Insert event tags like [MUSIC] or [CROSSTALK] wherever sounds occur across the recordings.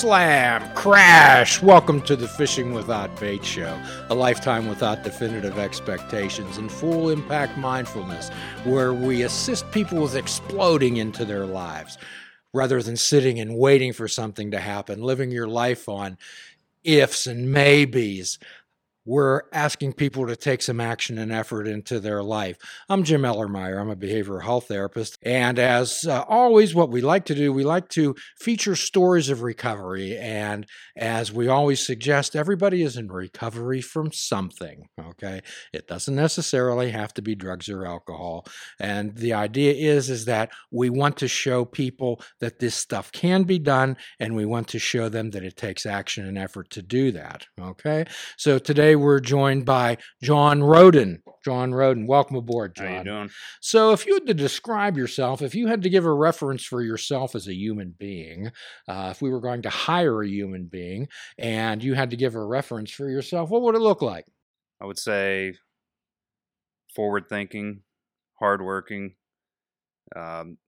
slam, crash. Welcome to the Fishing Without Bait Show, a lifetime without definitive expectations and full impact mindfulness, where we assist people with exploding into their lives rather than sitting and waiting for something to happen, living your life on ifs and maybes we're asking people to take some action and effort into their life. I'm Jim Ellermeyer. I'm a behavioral health therapist. And as uh, always, what we like to do, we like to feature stories of recovery. And as we always suggest, everybody is in recovery from something. Okay. It doesn't necessarily have to be drugs or alcohol. And the idea is, is that we want to show people that this stuff can be done and we want to show them that it takes action and effort to do that. Okay. So today, Today we're joined by John Roden. John Roden, welcome aboard, John. How you doing? So, if you had to describe yourself, if you had to give a reference for yourself as a human being, uh, if we were going to hire a human being and you had to give a reference for yourself, what would it look like? I would say forward thinking, hardworking, um,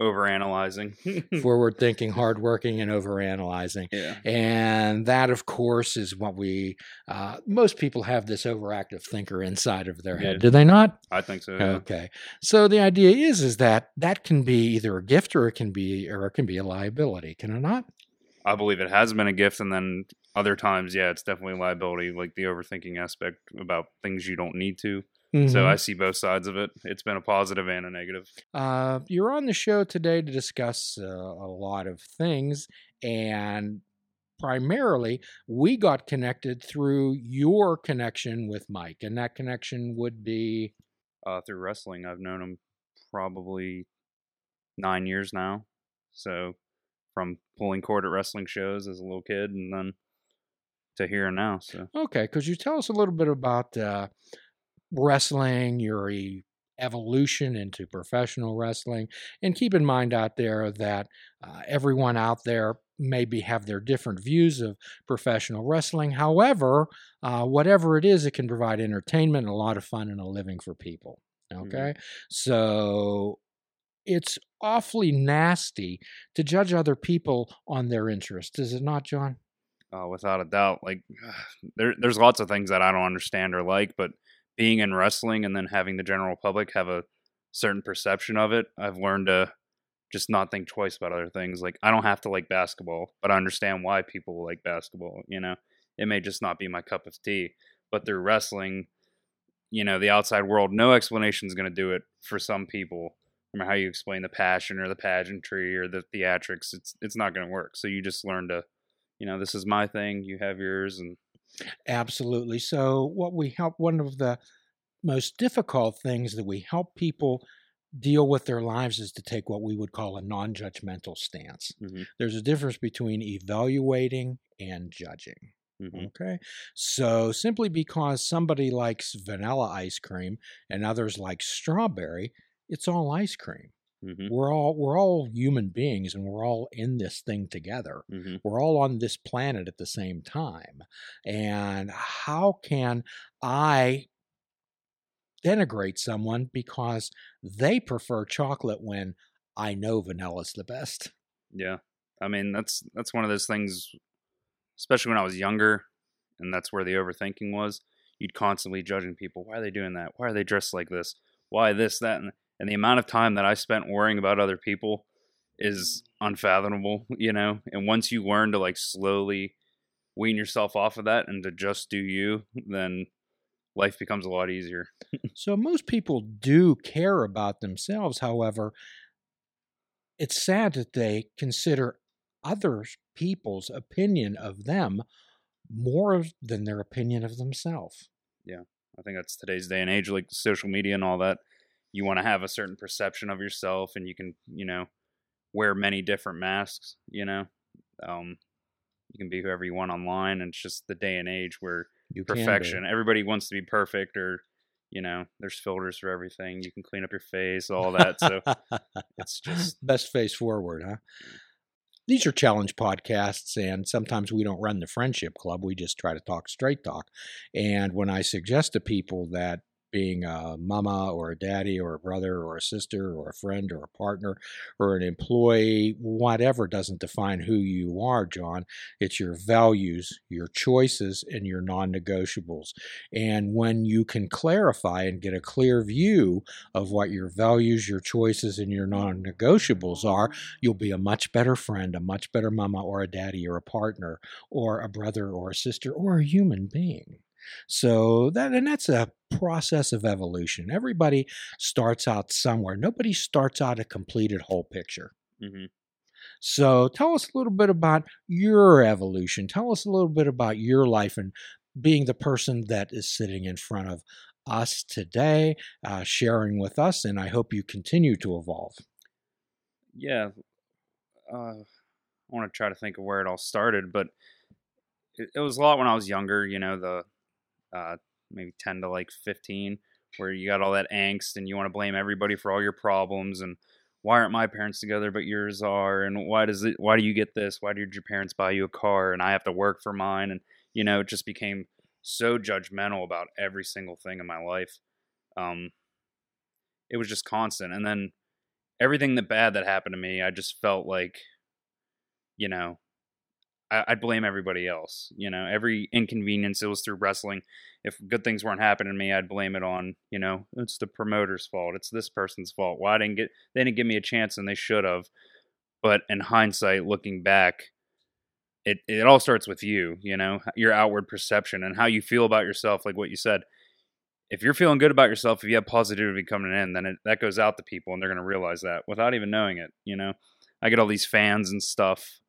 overanalyzing. [LAUGHS] Forward thinking, hardworking, and overanalyzing. Yeah. And that, of course, is what we, uh, most people have this overactive thinker inside of their head. Yeah. Do they not? I think so. yeah. Okay. So the idea is, is that that can be either a gift or it can be, or it can be a liability. Can it not? I believe it has been a gift, and then other times, yeah, it's definitely a liability, like the overthinking aspect about things you don't need to. So Mhm. I see both sides of it. It's been a positive and a negative. Uh, you're on the show today to discuss uh, a lot of things, and primarily we got connected through your connection with Mike, and that connection would be Uh, through wrestling, I've known him probably nine years now. So from pulling cord at wrestling shows as a little kid, and then to here and now. So okay. Could you tell us a little bit about uh, wrestling, your evolution into professional wrestling, and keep in mind out there that uh, everyone out there maybe have their different views of professional wrestling. However, uh, whatever it is, it can provide entertainment, and a lot of fun, and a living for people. Okay, so it's awfully nasty to judge other people on their interests, is it not, John? uh, without a doubt. Like [SIGHS] there, there's lots of things that I don't understand or like, but being in wrestling and then having the general public have a certain perception of it, I've learned to just not think twice about other things. Like I don't have to like basketball, but I understand why people like basketball. You know, it may just not be my cup of tea, but through wrestling, you know, the outside world, no explanation is going to do it for some people. No matter how you explain the passion or the pageantry or the theatrics, it's it's not going to work. So you just learn to you know, this is my thing, you have yours, and Absolutely. So, what we help, one of the most difficult things that we help people deal with their lives is to take what we would call a non judgmental stance. Mhm. There's a difference between evaluating and judging. mhm. Okay. So, simply because somebody likes vanilla ice cream and others like strawberry, it's all ice cream. Mhm. We're all we're all human beings and we're all in this thing together Mhm. we're all on this planet at the same time. And how can I denigrate someone because they prefer chocolate when I know vanilla's the best? yeah. I mean, that's that's one of those things, especially when I was younger, and that's where the overthinking was. You'd constantly judging people. Why are they doing that? Why are they dressed like this? Why this, that, and, and the amount of time that I spent worrying about other people is unfathomable, you know. And once you learn to like slowly wean yourself off of that and to just do you, then life becomes a lot easier. [LAUGHS] So most people do care about themselves. However, it's sad that they consider other people's opinion of them more than their opinion of themselves. Yeah. I think that's today's day and age, like social media and all that. You want to have a certain perception of yourself, and you can, you know, wear many different masks. You know, um, you can be whoever you want online, and it's just the day and age where You perfection. Everybody wants to be perfect, or you know, there's filters for everything. You can clean up your face, all that. So [LAUGHS] it's just best face forward, huh? These are challenge podcasts, and sometimes we don't run the friendship club. We just try to talk straight talk. And when I suggest to people that being a mama or a daddy or a brother or a sister or a friend or a partner or an employee, whatever doesn't define who you are, John. It's your values, your choices, and your non negotiables. And when you can clarify and get a clear view of what your values, your choices, and your non negotiables are, you'll be a much better friend, a much better mama or a daddy or a partner or a brother or a sister or a human being. So that and that's a process of evolution. Everybody starts out somewhere. Nobody starts out a completed whole picture. hmm So tell us a little bit about your evolution. Tell us a little bit about your life and being the person that is sitting in front of us today, uh, sharing with us, and I hope you continue to evolve. Yeah. Uh, I want to try to think of where it all started, but it, it was a lot when I was younger. You know, the uh, maybe ten to like fifteen, where you got all that angst and you want to blame everybody for all your problems and why aren't my parents together but yours are and why does it why do you get this? Why did your parents buy you a car and i have to work for mine? And you know it just became so judgmental about every single thing in my life. Um it was just constant and then everything that bad that happened to me i just felt like you know I'd blame everybody else you know? Every inconvenience it was through wrestling. If good things weren't happening to me i'd blame it on you know it's the promoter's fault it's this person's fault. Why didn't get they didn't give me a chance and they should have. But in hindsight looking back it it all starts with you you know? Your outward perception and how you feel about yourself like what you said. If you're feeling good about yourself if you have positivity coming in then it, that goes out to people and they're going to realize that without even knowing it you know? I get all these fans and stuff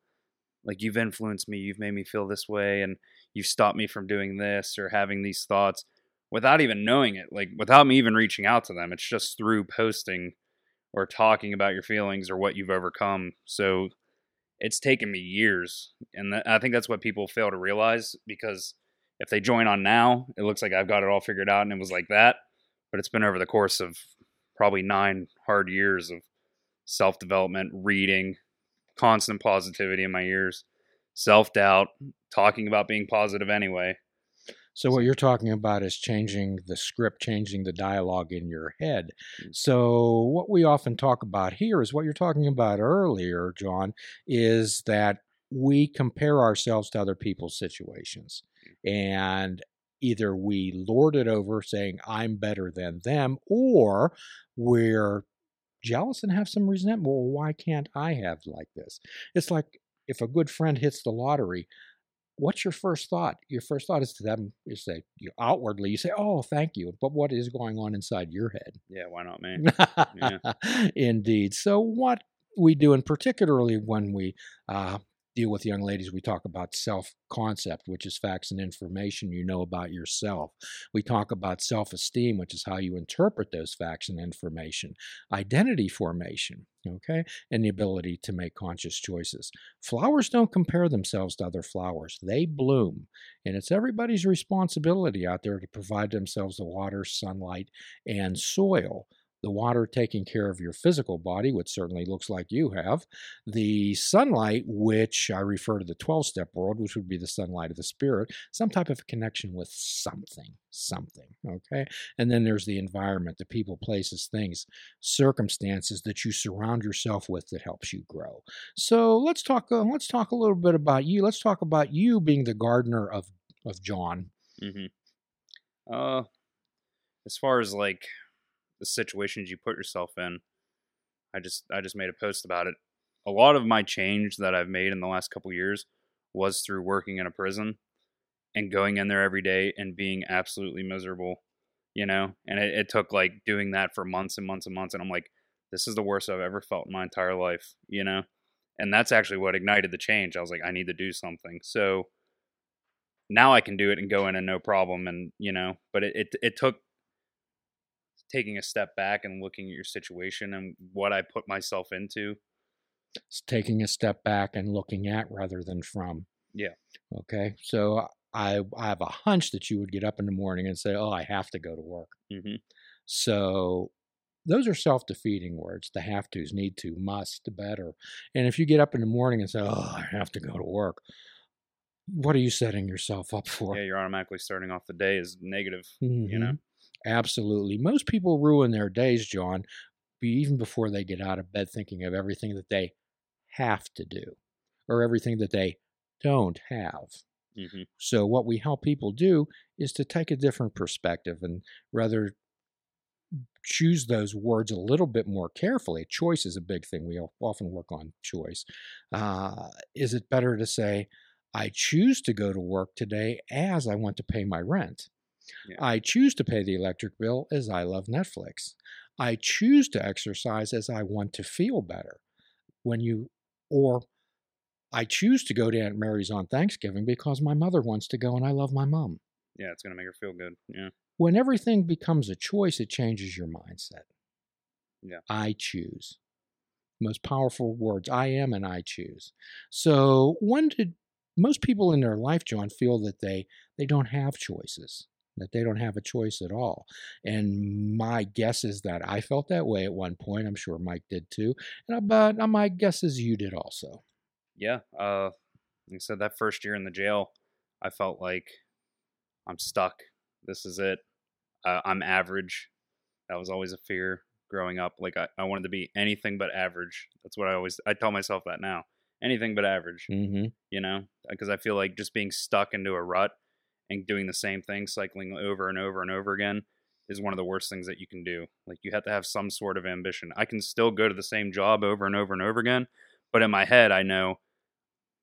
like you've influenced me you've made me feel this way and you've stopped me from doing this or having these thoughts without even knowing it like without me even reaching out to them. It's just through posting or talking about your feelings or what you've overcome. So it's taken me years and th- i think that's what people fail to realize because if they join on now it looks like i've got it all figured out and it was like that but it's been over the course of probably nine hard years of self-development reading constant positivity in my ears self-doubt talking about being positive anyway So what you're talking about is changing the script, changing the dialogue in your head. Mm. So what we often talk about here is what you're talking about earlier, John, is that we compare ourselves to other people's situations. And either we lord it over saying I'm better than them or we're jealous and have some resentment. Well, why can't I have like this? It's like if a good friend hits the lottery, what's your first thought? Your first thought is to them is that you outwardly you say, "Oh, thank you," but what is going on inside your head? yeah why not me [LAUGHS] Indeed. So what we do, and particularly when we uh, deal with young ladies, we talk about self concept, which is facts and information you know about yourself. We talk about self esteem, which is how you interpret those facts and information. Identity formation, okay, and the ability to make conscious choices. Flowers don't compare themselves to other flowers, they bloom. And it's everybody's responsibility out there to provide themselves the water, sunlight, and soil the water taking care of your physical body, which certainly looks like you have, the sunlight, which I refer to the 12 step world, which would be the sunlight of the spirit, some type of connection with something, something, okay? And then there's the environment, the people, places, things, circumstances that you surround yourself with that helps you grow. So let's talk, uh, let's talk a little bit about you. Let's talk about you being the gardener of, of John. hmm Uh, as far as like the situations you put yourself in, I just I just made a post about it. A lot of my change that I've made in the last couple years was through working in a prison and going in there every day and being absolutely miserable, you know. And it, it took like doing that for months and months and months, and I'm like, this is the worst I've ever felt in my entire life, you know. And that's actually what ignited the change. I was like, I need to do something. So now I can do it and go in and no problem, and you know. But it it, it took taking a step back and looking at your situation and what I put myself into. It's taking a step back and looking at rather than from. Yeah. Okay. So I, I have a hunch that you would get up in the morning and say, Oh, I have to go to work. hmm So those are self defeating words. The have tos, need to, must, better. And if you get up in the morning and say, Oh, I have to go to work, what are you setting yourself up for? Yeah, you're automatically starting off the day as negative. You know. Absolutely. Most people ruin their days, John, even before they get out of bed, thinking of everything that they have to do or everything that they don't have. hmm So, what we help people do is to take a different perspective and rather choose those words a little bit more carefully. Choice is a big thing. We often work on choice. Uh, is it better to say, I choose to go to work today as I want to pay my rent? Yeah. I choose to pay the electric bill as I love Netflix. I choose to exercise as I want to feel better. When you, or I choose to go to Aunt Mary's on Thanksgiving because my mother wants to go and I love my mom. Yeah, it's gonna make her feel good. Yeah. When everything becomes a choice, it changes your mindset. Yeah. I choose. Most powerful words I am and I choose. So, when did most people in their life, John, feel that they, they don't have choices? That they don't have a choice at all. And my guess is that I felt that way at one point. I'm sure Mike did too. And but my guess is you did also. yeah uh like i said that first year in the jail i felt like i'm stuck this is it uh, i'm average that was always a fear growing up like I, I wanted to be anything but average that's what i always i tell myself that now anything but average Mm-hmm. you know because i feel like just being stuck into a rut and doing the same thing cycling over and over and over again is one of the worst things that you can do. Like you have to have some sort of ambition. I can still go to the same job over and over and over again but in my head i know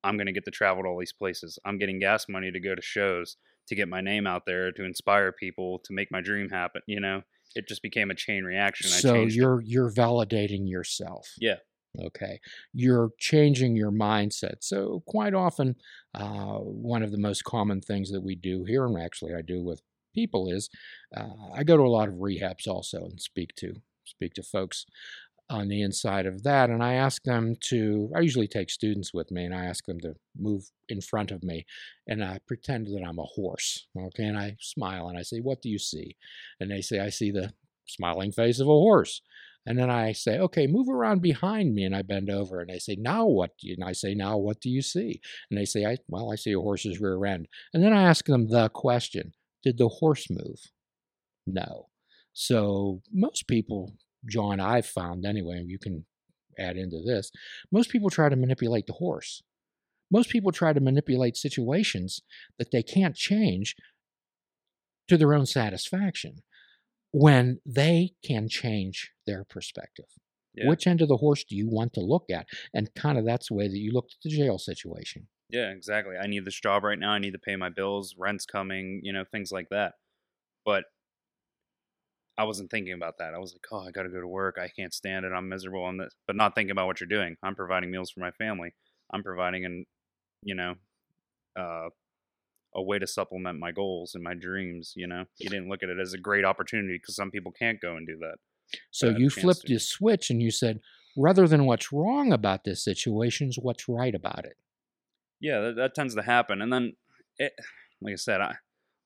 i'm going to get to travel to all these places. I'm getting gas money to go to shows to get my name out there to inspire people to make my dream happen you know? It just became a chain reaction. So you're you're validating yourself. Yeah. Okay. You're changing your mindset. So quite often, uh, one of the most common things that we do here, and actually I do with people, is uh, I go to a lot of rehabs also and speak to speak to folks on the inside of that, and I ask them to. I usually take students with me, and I ask them to move in front of me, and I pretend that I'm a horse. Okay, and I smile and I say, "What do you see?" And they say, "I see the smiling face of a horse." And then I say, okay, move around behind me. And I bend over and I say, now what? And I say, now what do you see? And they say, I, well, I see a horse's rear end. And then I ask them the question Did the horse move? No. So most people, John, I've found anyway, you can add into this, most people try to manipulate the horse. Most people try to manipulate situations that they can't change to their own satisfaction when they can change their perspective. Yeah. Which end of the horse do you want to look at? And kind of that's the way that you looked at the jail situation. Yeah, exactly. I need this job right now. I need to pay my bills, rent's coming, you know, things like that. But I wasn't thinking about that. I was like, oh, I got to go to work. I can't stand it. I'm miserable on this. But not thinking about what you're doing. I'm providing meals for my family. I'm providing an, you know, uh, a way to supplement my goals and my dreams. You know, you didn't look at it as a great opportunity because some people can't go and do that. So you flipped the switch and you said, rather than what's wrong about this situation, is what's right about it. yeah that, that tends to happen and then it like i said I,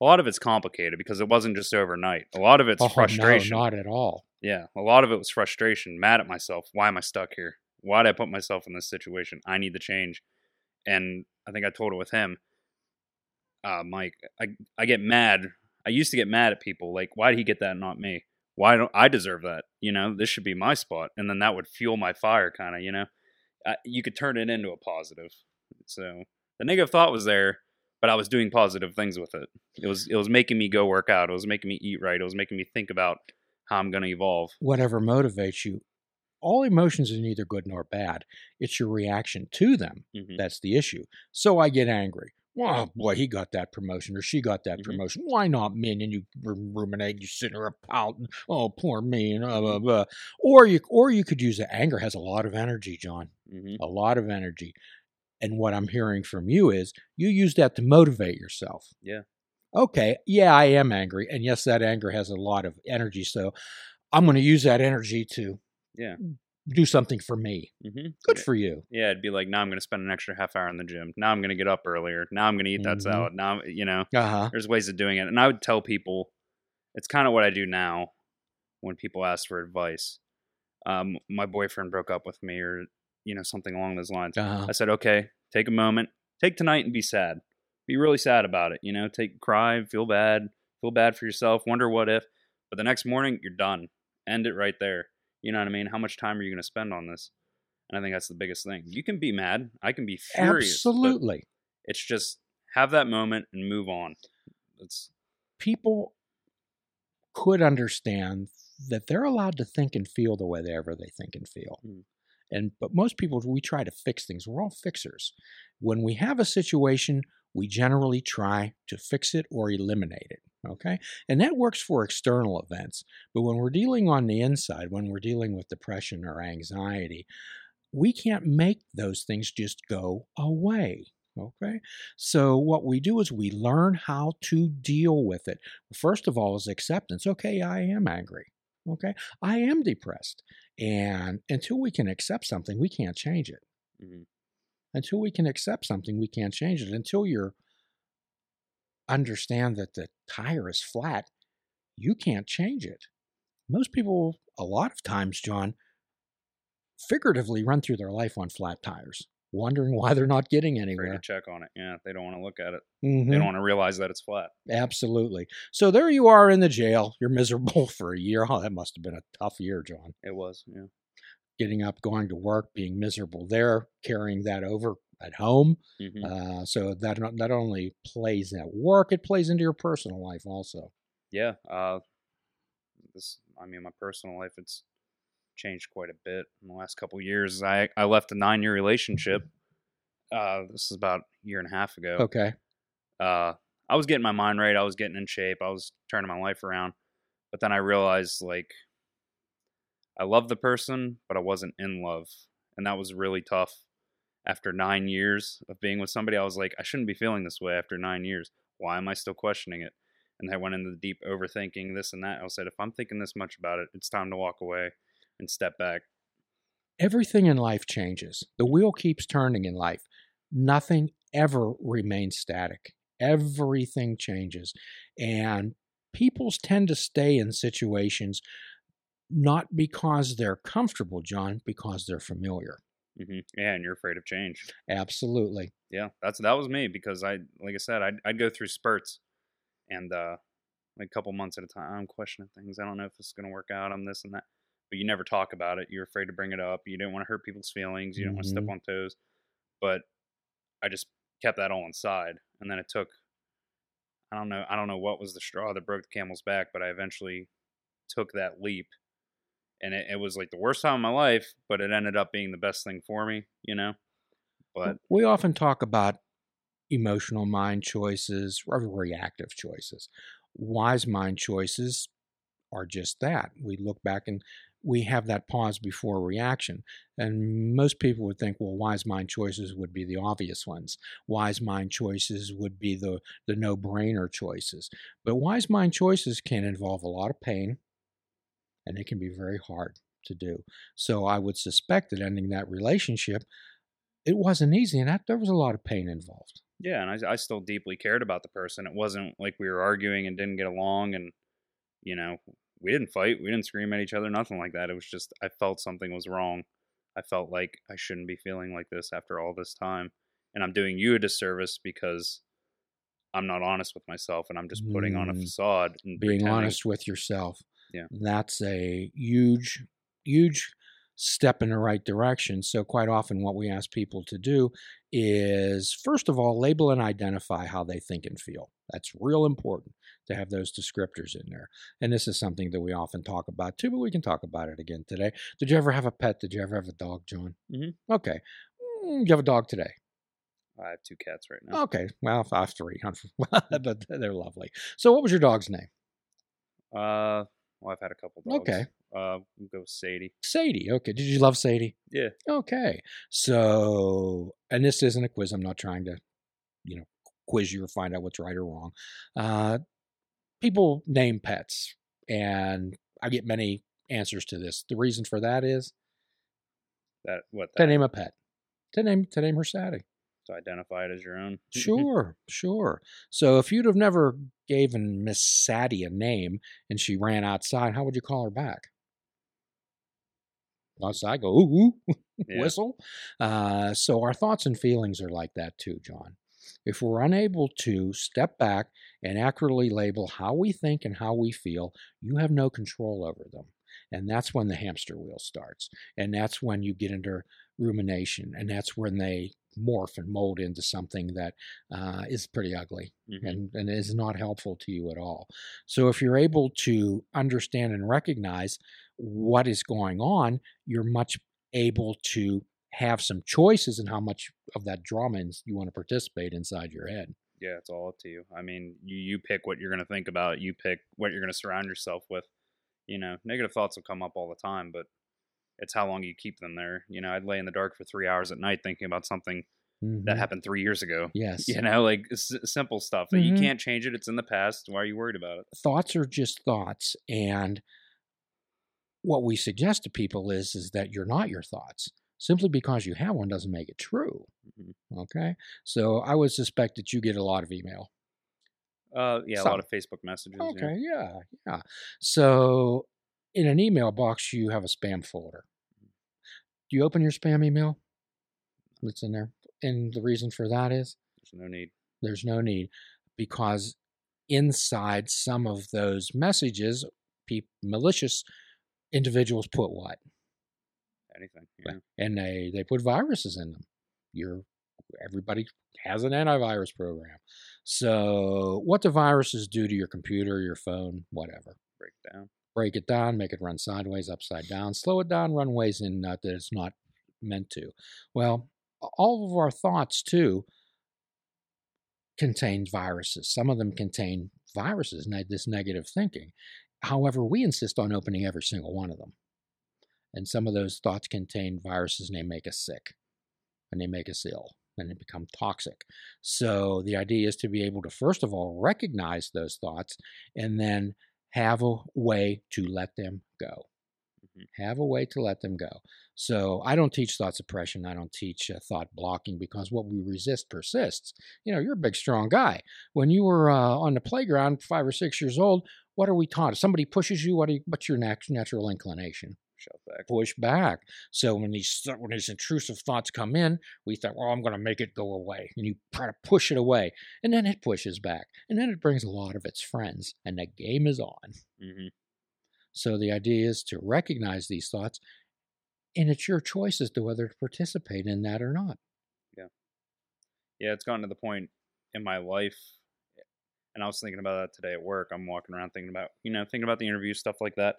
a lot of it's complicated because it wasn't just overnight. A lot of it's Oh, frustration. No, not at all. yeah a lot of it was frustration. Mad at myself. Why am i stuck here? Why did i put myself in this situation? I need to change. And i think i told it with him uh mike i i get mad i used to get mad at people like why did he get that and not me why don't i deserve that you know this should be my spot and then that would fuel my fire kind of you know uh, you could turn it into a positive so the negative thought was there, but I was doing positive things with it. It was it was making me go work out. It was making me eat right. It was making me think about how I'm going to evolve. Whatever motivates you, all emotions are neither good nor bad. It's your reaction to them hmm that's the issue. So I get angry. Well, boy, he got that promotion or she got that Mhm. promotion. Why not me? And you ru- ruminate, you sit there pouting. Oh, poor me, and blah, blah, blah. Or you, or you could use it. Anger has a lot of energy, John. hmm A lot of energy. And what I'm hearing from you is you use that to motivate yourself. Yeah. Okay. Yeah, I am angry, and yes, that anger has a lot of energy. So I'm going to use that energy to Yeah. Do something for me. hmm Good for you. Yeah, it'd be like now I'm going to spend an extra half hour in the gym. Now I'm going to get up earlier. Now I'm going to eat that Mhm. salad. Now you know Uh huh. there's ways of doing it, and I would tell people it's kind of what I do now when people ask for advice. Um, my boyfriend broke up with me, or you know something along those lines. Uh huh. I said, okay, take a moment, take tonight and be sad. Be really sad about it. You know, take cry, feel bad, feel bad for yourself, wonder what if. But the next morning, you're done. End it right there. You know what I mean? How much time are you going to spend on this? And I think that's the biggest thing. You can be mad. I can be furious. Absolutely. It's just have that moment and move on. It's people could understand that they're allowed to think and feel the way they ever they think and feel. Mm. And but most people we try to fix things. We're all fixers. When we have a situation, we generally try to fix it or eliminate it. Okay. And that works for external events. But when we're dealing on the inside, when we're dealing with depression or anxiety, we can't make those things just go away. Okay. So what we do is we learn how to deal with it. First of all, is acceptance. Okay, I am angry. Okay. I am depressed. And until we can accept something, we can't change it. Mhm. Until we can accept something, we can't change it. Until you're understand that the tire is flat, you can't change it. Most people, a lot of times, John, figuratively run through their life on flat tires, wondering why they're not getting afraid anywhere. to check on it. Yeah, they don't want to look at it. Mhm. They don't want to realize that it's flat. Absolutely. So there you are in the jail. You're miserable [LAUGHS] for a year. Oh, that must have been a tough year, John. It was. Yeah. Getting up, going to work, being miserable there, carrying that over at home. hmm Uh, so that not, not only plays at work, it plays into your personal life also. yeah. Uh, this, I mean, my personal life, it's changed quite a bit in the last couple of years. I, I left a nine year relationship. Uh, this is about a year and a half ago. Okay. Uh, I was getting my mind right. I was getting in shape. I was turning my life around. But then I realized, like, I loved the person, but I wasn't in love. And that was really tough. After nine years of being with somebody, I was like, I shouldn't be feeling this way after nine years. Why am I still questioning it? And I went into the deep overthinking, this and that. I said, if I'm thinking this much about it, it's time to walk away and step back. Everything in life changes. The wheel keeps turning in life. Nothing ever remains static. Everything changes. And people tend to stay in situations not because they're comfortable, John, because they're familiar. Hmm Yeah, and you're afraid of change. Absolutely. yeah that's that was me because i like i said i'd, I'd go through spurts and uh like a couple months at a time i'm questioning things i don't know if this is going to work out i'm this and that but you never talk about it you're afraid to bring it up you don't want to hurt people's feelings you don't want to step Mhm. on toes but i just kept that all inside and then it took i don't know i don't know what was the straw that broke the camel's back but i eventually took that leap and it, it was like the worst time of my life but it ended up being the best thing for me you know but we often talk about emotional mind choices or reactive choices. Wise mind choices are just that. We look back and we have that pause before reaction. And most people would think, well, wise mind choices would be the obvious ones. Wise mind choices would be the, the no brainer choices. But wise mind choices can involve a lot of pain and it can be very hard to do. So I would suspect that ending that relationship it wasn't easy and that there was a lot of pain involved Yeah, and I, I still deeply cared about the person. It wasn't like we were arguing and didn't get along, and you know, we didn't fight, we didn't scream at each other, nothing like that. It was just I felt something was wrong. I felt like I shouldn't be feeling like this after all this time, and I'm doing you a disservice because I'm not honest with myself, and I'm just putting on a Mm. facade and being honest with yourself Yeah. that's a huge huge step in the right direction. So quite often what we ask people to do is first of all label and identify how they think and feel. That's real important to have those descriptors in there. And this is something that we often talk about too but we can talk about it again today. Did you ever have a pet? Did you ever have a dog john? Mhm. okay. Mm, you have a dog today? I have two cats right now. okay. Well i have three. But [LAUGHS] they're lovely. So what was your dog's name? Uh, well, I've had a couple dogs. Okay. Uh, we'll go with Sadie. sadie okay did you love sadie Yeah. Okay. So, and this isn't a quiz. I'm not trying to, you know, quiz you or find out what's right or wrong. Uh, people name pets, and I get many answers to this. The reason for that is That what to that, name a pet, to name to name her Sadie. to identify it as your own. [LAUGHS] Sure, sure. So if you'd have never given Miss Sadie a name and she ran outside, how would you call her back? Outside, go ooh, ooh [LAUGHS] Yeah. whistle. Uh, so our thoughts and feelings are like that too, John. If we're unable to step back and accurately label how we think and how we feel, you have no control over them. And that's when the hamster wheel starts. And that's when you get into rumination. And that's when they morph and mold into something that uh, is pretty ugly mm-hmm. and, and is not helpful to you at all. So if you're able to understand and recognize what is going on, you're much able to have some choices in how much of that drama you want to participate inside your head. Yeah, it's all up to you. I mean, you, you pick what you're going to think about. You pick what you're going to surround yourself with. You know, negative thoughts will come up all the time, but it's how long you keep them there. You know, I'd lay in the dark for three hours at night thinking about something mm-hmm. that happened three years ago. [LAUGHS] Yes. You know, like s- simple stuff. Mm-hmm. You can't change it. It's in the past. Why are you worried about it? Thoughts are just thoughts. And what we suggest to people is, is that you're not your thoughts. Simply because you have one doesn't make it true. Mm-hmm. Okay. So I would suspect that you get a lot of email. Uh, yeah, Some. a lot of Facebook messages. Okay, yeah. yeah, yeah. So in an email box, you have a spam folder. Do you open your spam email? That's in there. And the reason for that is? There's no need. There's no need because inside some of those messages, pe- malicious individuals put what? Anything. Yeah. And they, they put viruses in them. You're everybody has an antivirus program. So, what do viruses do to your computer, your phone, whatever? Break down. Break it down, make it run sideways, upside down, slow it down, run ways in uh, that it's not meant to. Well, all of our thoughts, too, contain viruses. Some of them contain viruses, this negative thinking. However, we insist on opening every single one of them. And some of those thoughts contain viruses and they make us sick and they make us ill and they become toxic. So the idea is to be able to, first of all, recognize those thoughts and then have a way to let them go. Mm-hmm. Have a way to let them go. So I don't teach thought suppression. I don't teach uh, thought blocking because what we resist persists. You know, you're a big, strong guy. When you were uh, on the playground, five or six years old, what are we taught? If somebody pushes you, what you, what's your nat- natural inclination? Shove back. Push back. So when these when these intrusive thoughts come in, we think, "Well, I'm going to make it go away," and you try to push it away, and then it pushes back, and then it brings a lot of its friends, and the game is on. Mm-hmm. So the idea is to recognize these thoughts, and it's your choice as to whether to participate in that or not. Yeah, yeah, it's gotten to the point in my life, and I was thinking about that today at work. I'm walking around thinking about, you know, thinking about the interview stuff like that.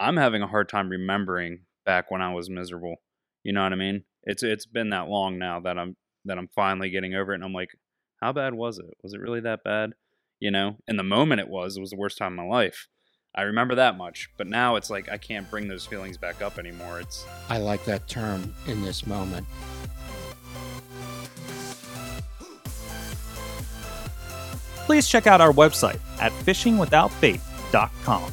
I'm having a hard time remembering back when I was miserable. You know what I mean? It's it's been that long now that I'm that I'm finally getting over it, and I'm like, how bad was it? Was it really that bad? You know, in the moment it was. It was the worst time of my life. I remember that much, but now it's like I can't bring those feelings back up anymore. It's I like that term in this moment. Please check out our website at fishingwithoutbait.com,